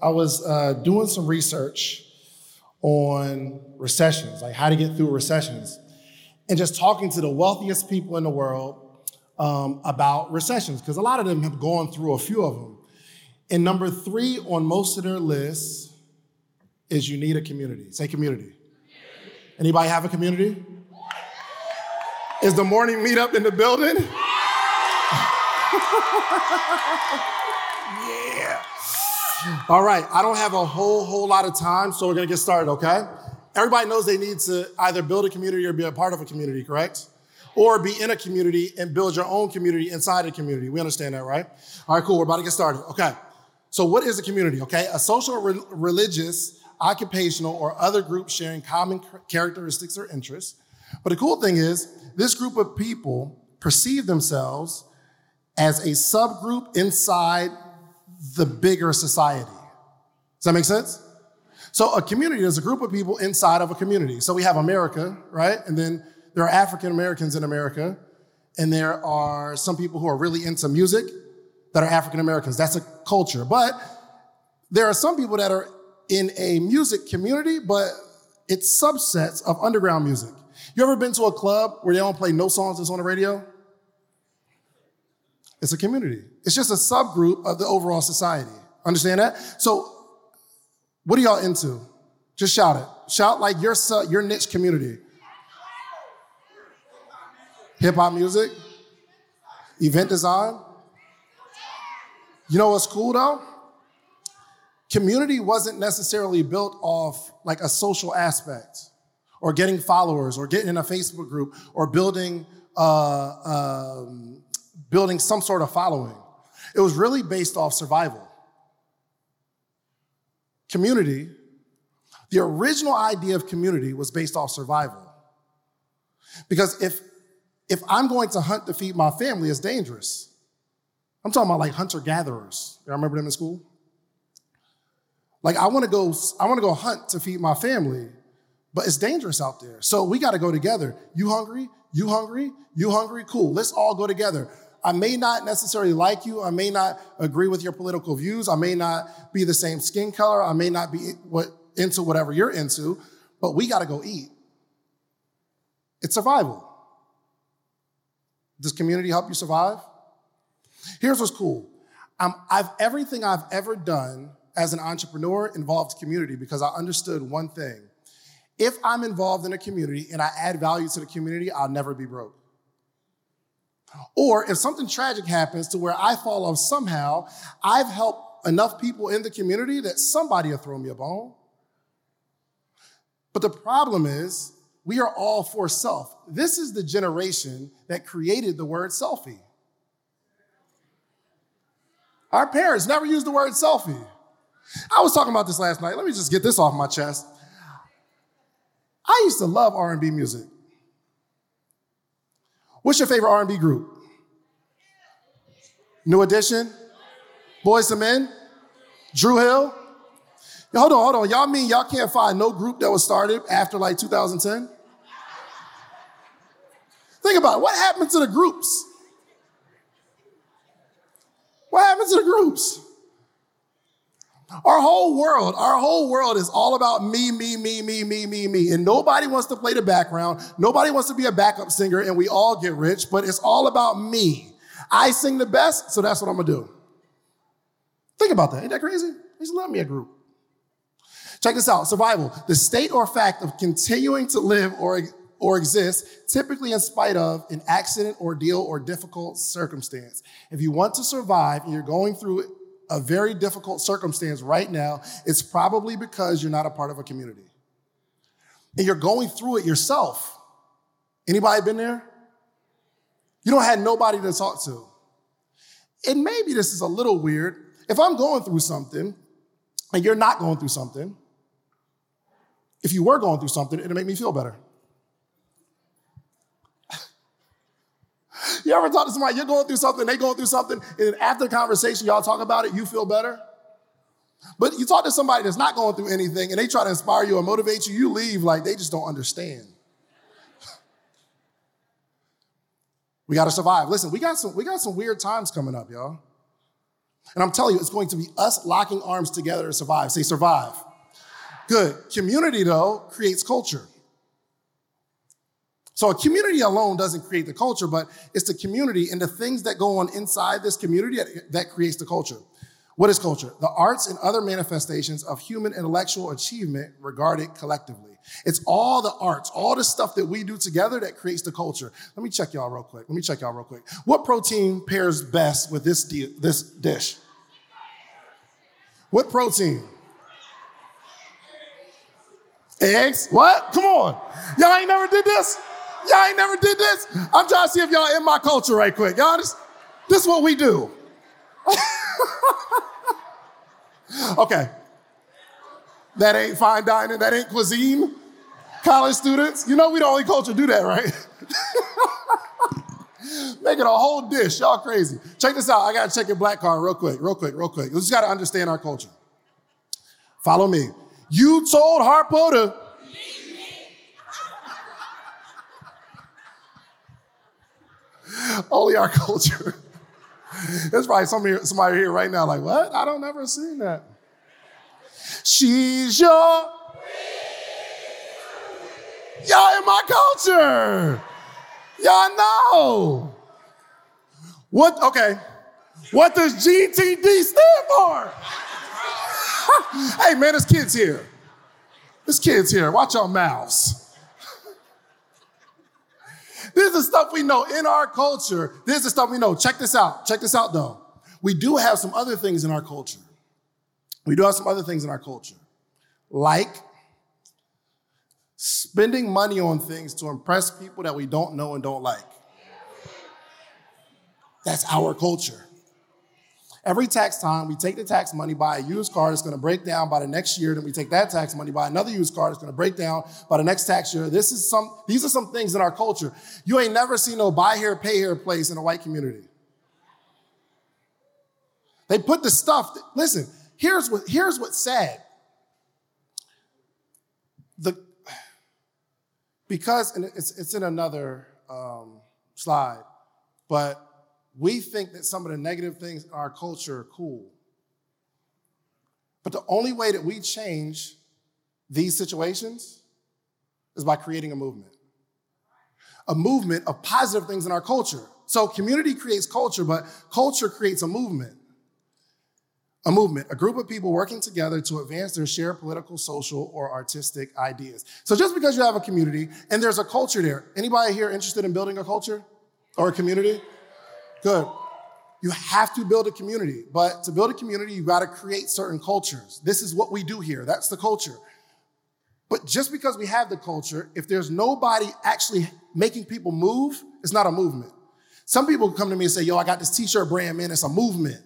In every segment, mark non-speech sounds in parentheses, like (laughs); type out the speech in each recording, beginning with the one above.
I was uh, doing some research on recessions, like how to get through recessions, and just talking to the wealthiest people in the world um, about recessions, because a lot of them have gone through a few of them. And number three on most of their lists is you need a community. Say community. Anybody have a community? Is the morning meetup in the building? (laughs) yeah. All right, I don't have a whole whole lot of time, so we're gonna get started, okay? Everybody knows they need to either build a community or be a part of a community, correct? Or be in a community and build your own community inside a community. We understand that, right? All right, cool. We're about to get started. Okay. So, what is a community? Okay, a social, re- religious, occupational, or other group sharing common characteristics or interests. But the cool thing is, this group of people perceive themselves as a subgroup inside the bigger society. Does that make sense? So a community is a group of people inside of a community. So we have America, right? And then there are African Americans in America, and there are some people who are really into music that are African Americans. That's a culture. But there are some people that are in a music community, but it's subsets of underground music. You ever been to a club where they don't play no songs that's on the radio? It's a community. It's just a subgroup of the overall society. Understand that? So, what are y'all into? Just shout it. Shout like your your niche community. Hip hop music, event design. You know what's cool though? Community wasn't necessarily built off like a social aspect, or getting followers, or getting in a Facebook group, or building uh, um, building some sort of following. It was really based off survival. Community, the original idea of community was based off survival. Because if, if I'm going to hunt to feed my family, it's dangerous. I'm talking about like hunter gatherers. I remember them in school? Like I want to go, I want to go hunt to feed my family, but it's dangerous out there. So we got to go together. You hungry? You hungry? You hungry? Cool. Let's all go together. I may not necessarily like you. I may not agree with your political views. I may not be the same skin color. I may not be into whatever you're into, but we got to go eat. It's survival. Does community help you survive? Here's what's cool. Um, I've, everything I've ever done as an entrepreneur involved community because I understood one thing. If I'm involved in a community and I add value to the community, I'll never be broke. Or if something tragic happens to where I fall off somehow, I've helped enough people in the community that somebody will throw me a bone. But the problem is, we are all for self. This is the generation that created the word selfie. Our parents never used the word selfie. I was talking about this last night. Let me just get this off my chest. I used to love R&B music. What's your favorite R&B group? New Edition? Boyz II Men? Dru Hill? hold on, hold on. Y'all mean y'all can't find no group that was started after like 2010? Think about it. What happened to the groups? What happened to the groups? Our whole world, our whole world is all about me, me, me, me, me, me, me. And nobody wants to play the background. Nobody wants to be a backup singer and we all get rich, but it's all about me. I sing the best, so that's what I'm gonna do. Think about that. Ain't that crazy? Just let me a group. Check this out survival. The state or fact of continuing to live or, or exist, typically in spite of an accident, ordeal, or difficult circumstance. If you want to survive and you're going through a very difficult circumstance right now, it's probably because you're not a part of a community. And you're going through it yourself. Anybody been there? You don't have nobody to talk to. And maybe this is a little weird. If I'm going through something and you're not going through something, if you were going through something, it'd make me feel better. You ever talk to somebody, you're going through something, they going through something, and after the conversation, y'all talk about it, you feel better? But you talk to somebody that's not going through anything and they try to inspire you or motivate you, you leave like they just don't understand. we got to survive. Listen, we got some we got some weird times coming up, y'all. And I'm telling you, it's going to be us locking arms together to survive. Say, survive. Good. Community, though, creates culture. So a community alone doesn't create the culture, but it's the community and the things that go on inside this community that creates the culture. What is culture? The arts and other manifestations of human intellectual achievement regarded collectively. It's all the arts, all the stuff that we do together that creates the culture. Let me check y'all real quick. Let me check y'all real quick. What protein pairs best with this, di- this dish? What protein? Eggs? What? Come on. Y'all ain't never did this? Y'all ain't never did this? I'm trying to see if y'all in my culture right quick. Y'all, this, this is what we do. (laughs) okay. That ain't fine dining, that ain't cuisine. College students, you know we the only culture do that, right? (laughs) Making a whole dish, y'all crazy. Check this out. I gotta check your black card real quick, real quick, real quick. We just gotta understand our culture. Follow me. You told Harpo to Only our (laughs) culture. There's probably somebody, somebody here right now like, what? I don't never seen that. She's your. Y'all in my culture. Y'all know. What, okay. What does GTD stand for? (laughs) hey man, there's kids here. There's kids here. Watch your mouths. This is stuff we know in our culture. This is stuff we know. Check this out. Check this out, though. We do have some other things in our culture. We do have some other things in our culture, like spending money on things to impress people that we don't know and don't like. That's our culture. Every tax time, we take the tax money, buy a used car that's gonna break down by the next year. Then we take that tax money, buy another used car that's gonna break down by the next tax year. This is some, these are some things in our culture. You ain't never seen no buy here, pay here place in a white community. They put the stuff, that, listen, here's what, here's what's sad. The, because, and it's, it's in another um, slide, but we think that some of the negative things in our culture are cool. But the only way that we change these situations is by creating a movement. A movement of positive things in our culture. So community creates culture, but culture creates a movement. A movement, a group of people working together to advance their shared political, social, or artistic ideas. So just because you have a community and there's a culture there, anybody here interested in building a culture or a community? Good. You have to build a community, but to build a community, you got to create certain cultures. This is what we do here. That's the culture. But just because we have the culture, if there's nobody actually making people move, it's not a movement. Some people come to me and say, Yo, I got this t shirt brand, man, it's a movement.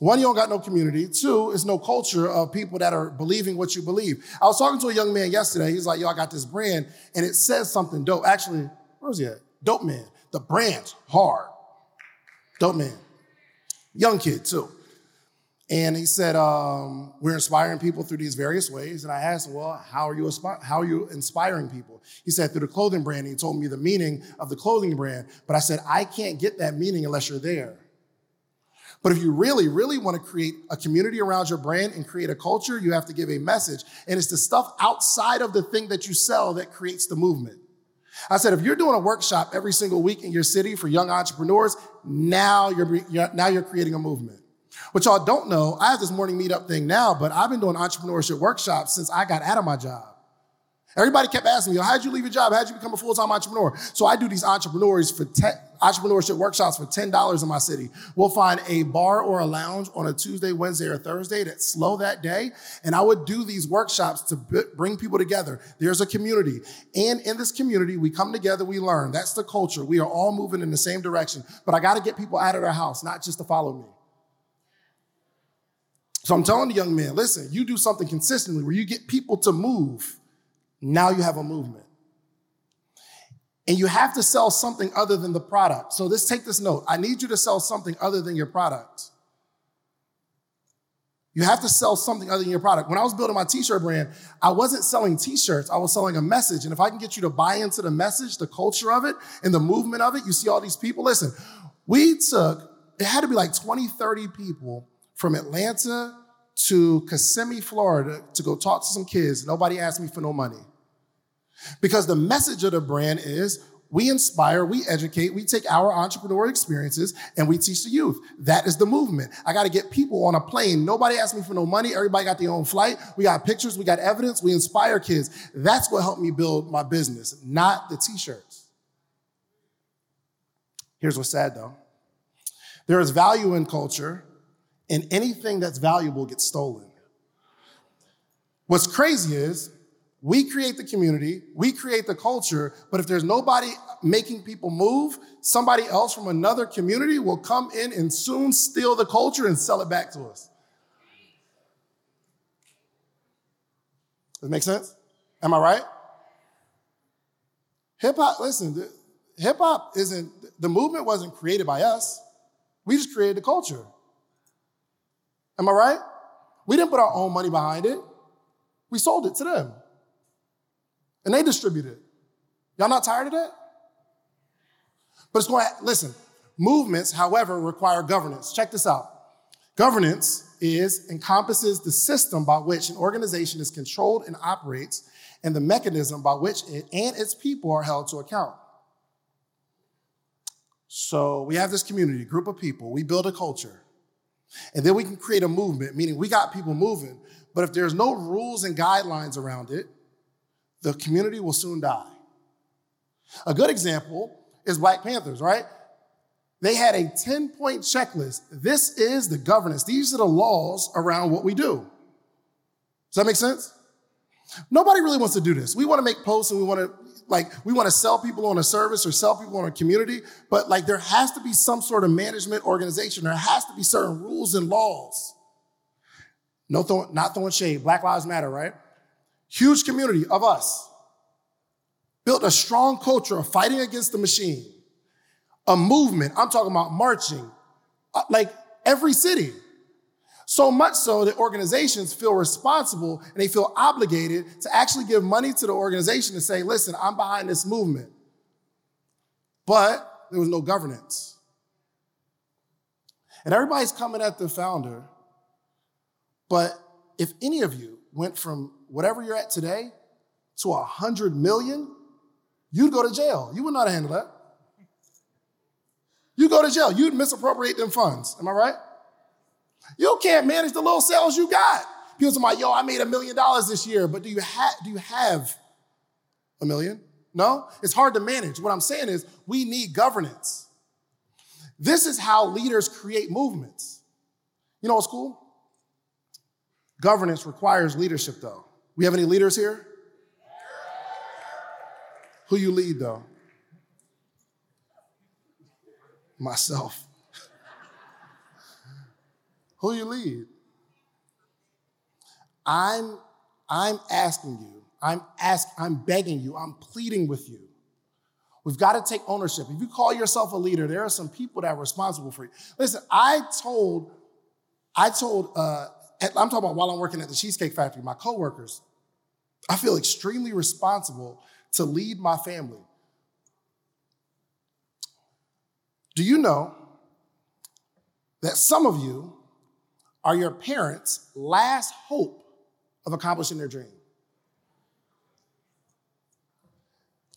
One, you don't got no community. Two, it's no culture of people that are believing what you believe. I was talking to a young man yesterday. He's like, Yo, I got this brand, and it says something dope. Actually, where's he at? Dope man. The brand's hard. Dope man. Young kid, too. And he said, um, We're inspiring people through these various ways. And I asked Well, how are you, aspi- how are you inspiring people? He said, Through the clothing brand. He told me the meaning of the clothing brand. But I said, I can't get that meaning unless you're there. But if you really, really want to create a community around your brand and create a culture, you have to give a message. And it's the stuff outside of the thing that you sell that creates the movement. I said, if you're doing a workshop every single week in your city for young entrepreneurs, now you're, you're, now you're creating a movement. What y'all don't know, I have this morning meetup thing now, but I've been doing entrepreneurship workshops since I got out of my job. Everybody kept asking me, how'd you leave your job? How'd you become a full-time entrepreneur? So I do these entrepreneurs for te- entrepreneurship workshops for $10 in my city. We'll find a bar or a lounge on a Tuesday, Wednesday, or Thursday that's slow that day. And I would do these workshops to b- bring people together. There's a community. And in this community, we come together, we learn. That's the culture. We are all moving in the same direction. But I got to get people out of their house, not just to follow me. So I'm telling the young man, listen, you do something consistently where you get people to move now you have a movement. And you have to sell something other than the product. So let's take this note. I need you to sell something other than your product. You have to sell something other than your product. When I was building my t-shirt brand, I wasn't selling t-shirts, I was selling a message. And if I can get you to buy into the message, the culture of it, and the movement of it, you see all these people. Listen, we took it had to be like 20, 30 people from Atlanta to Kissimmee, Florida to go talk to some kids. Nobody asked me for no money. Because the message of the brand is we inspire, we educate, we take our entrepreneurial experiences and we teach the youth. That is the movement. I got to get people on a plane. Nobody asked me for no money. Everybody got their own flight. We got pictures, we got evidence, we inspire kids. That's what helped me build my business, not the t shirts. Here's what's sad though there is value in culture, and anything that's valuable gets stolen. What's crazy is we create the community, we create the culture, but if there's nobody making people move, somebody else from another community will come in and soon steal the culture and sell it back to us. Does that make sense? Am I right? Hip hop, listen, hip hop isn't, the movement wasn't created by us. We just created the culture. Am I right? We didn't put our own money behind it. We sold it to them and they distribute it. Y'all not tired of that? But it's going to, listen, movements, however, require governance. Check this out. Governance is encompasses the system by which an organization is controlled and operates and the mechanism by which it and its people are held to account. So we have this community, group of people, we build a culture. And then we can create a movement, meaning we got people moving. But if there's no rules and guidelines around it, the community will soon die. A good example is Black Panthers, right? They had a 10 point checklist. This is the governance, these are the laws around what we do. Does that make sense? Nobody really wants to do this. We want to make posts and we want to like we want to sell people on a service or sell people on a community, but like there has to be some sort of management organization. There has to be certain rules and laws. No, not throwing shade. Black Lives Matter, right? Huge community of us, built a strong culture of fighting against the machine, a movement. I'm talking about marching, uh, like every city. So much so that organizations feel responsible and they feel obligated to actually give money to the organization to say, listen, I'm behind this movement. But there was no governance. And everybody's coming at the founder. But if any of you went from whatever you're at today to a hundred million, you'd go to jail. You would not handle that. You go to jail. You'd misappropriate them funds. Am I right? You can't manage the little sales you got. People say, like, yo, I made a million dollars this year, but do you, ha- do you have a million? No? It's hard to manage. What I'm saying is we need governance. This is how leaders create movements. You know what's cool? Governance requires leadership, though. We have any leaders here? Who you lead though? Myself. (laughs) Who you lead? I'm I'm asking you. I'm ask I'm begging you. I'm pleading with you. We've got to take ownership. If you call yourself a leader, there are some people that are responsible for you. Listen, I told I told uh, I'm talking about while I'm working at the Cheesecake Factory, my coworkers, I feel extremely responsible to lead my family. Do you know that some of you are your parents' last hope of accomplishing their dream?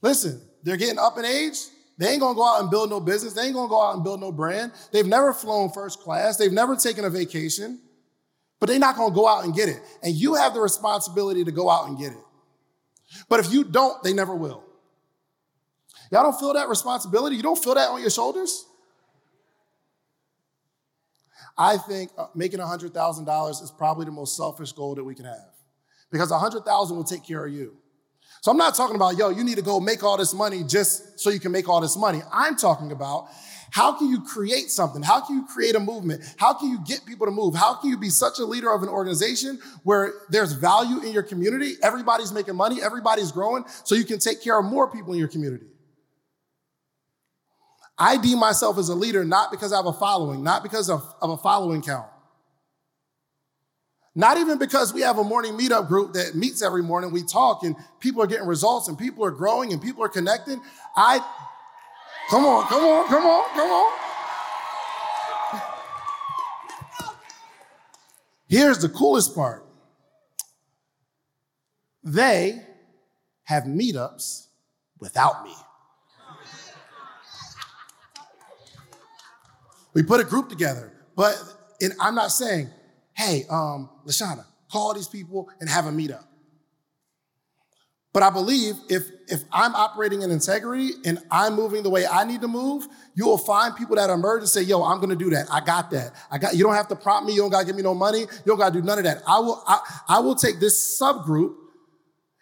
Listen, they're getting up in age. They ain't gonna go out and build no business. They ain't gonna go out and build no brand. They've never flown first class. They've never taken a vacation but they're not going to go out and get it. And you have the responsibility to go out and get it. But if you don't, they never will. Y'all don't feel that responsibility? You don't feel that on your shoulders? I think uh, making $100,000 is probably the most selfish goal that we can have because 100,000 will take care of you. So I'm not talking about, yo, you need to go make all this money just so you can make all this money. I'm talking about how can you create something? How can you create a movement? How can you get people to move? How can you be such a leader of an organization where there's value in your community? Everybody's making money, everybody's growing, so you can take care of more people in your community. I deem myself as a leader not because I have a following, not because of, of a following count. Not even because we have a morning meetup group that meets every morning, we talk and people are getting results and people are growing and people are connected. I Come on, come on, come on, come on. Here's the coolest part they have meetups without me. We put a group together, but I'm not saying, hey, um, Lashana, call these people and have a meetup. But I believe if, if I'm operating in integrity and I'm moving the way I need to move, you will find people that emerge and say, yo, I'm gonna do that. I got that. I got you don't have to prompt me, you don't gotta give me no money, you don't gotta do none of that. I will I, I will take this subgroup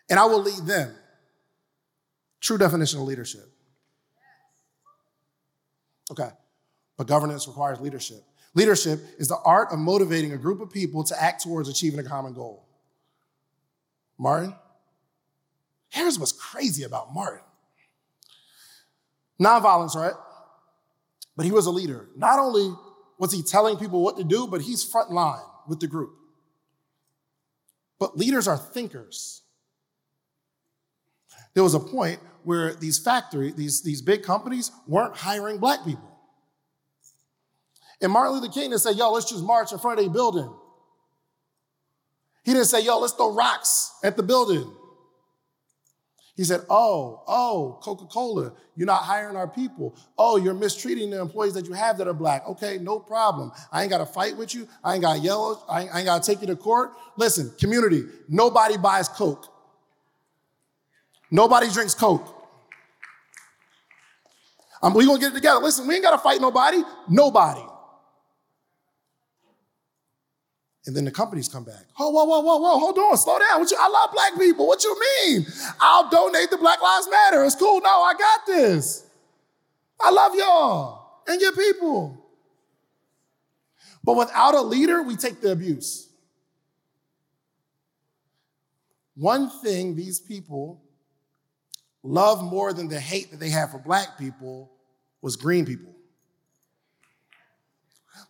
and I will lead them. True definition of leadership. Okay. But governance requires leadership. Leadership is the art of motivating a group of people to act towards achieving a common goal. Martin? Here's what's crazy about Martin. Nonviolence, right? But he was a leader. Not only was he telling people what to do, but he's front line with the group. But leaders are thinkers. There was a point where these factory, these, these big companies weren't hiring black people. And Martin Luther King didn't say, yo, let's just march in front of a building. He didn't say, yo, let's throw rocks at the building. He said, Oh, oh, Coca Cola, you're not hiring our people. Oh, you're mistreating the employees that you have that are black. Okay, no problem. I ain't got to fight with you. I ain't got to yell. I ain't, ain't got to take you to court. Listen, community, nobody buys Coke. Nobody drinks Coke. Um, we gonna get it together. Listen, we ain't gotta fight nobody. Nobody. And then the companies come back. Oh, whoa, whoa, whoa, whoa, hold on, slow down. You, I love black people. What you mean? I'll donate to Black Lives Matter. It's cool. No, I got this. I love y'all and your people. But without a leader, we take the abuse. One thing these people love more than the hate that they have for black people was green people.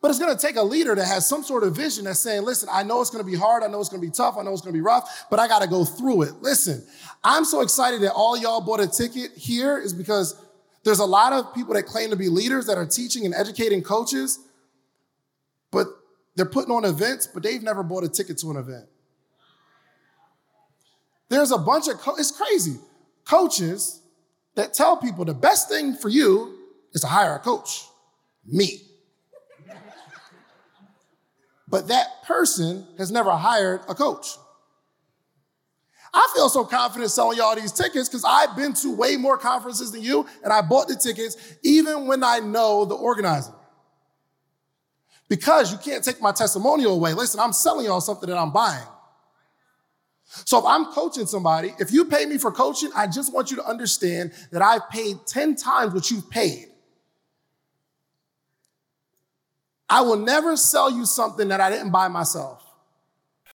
But it's gonna take a leader that has some sort of vision that's saying, listen, I know it's gonna be hard, I know it's gonna be tough, I know it's gonna be rough, but I gotta go through it. Listen, I'm so excited that all y'all bought a ticket here is because there's a lot of people that claim to be leaders that are teaching and educating coaches, but they're putting on events, but they've never bought a ticket to an event. There's a bunch of, co- it's crazy, coaches that tell people the best thing for you is to hire a coach, me. But that person has never hired a coach. I feel so confident selling y'all these tickets because I've been to way more conferences than you and I bought the tickets even when I know the organizer. Because you can't take my testimonial away. Listen, I'm selling y'all something that I'm buying. So if I'm coaching somebody, if you pay me for coaching, I just want you to understand that I've paid 10 times what you've paid. I will never sell you something that I didn't buy myself.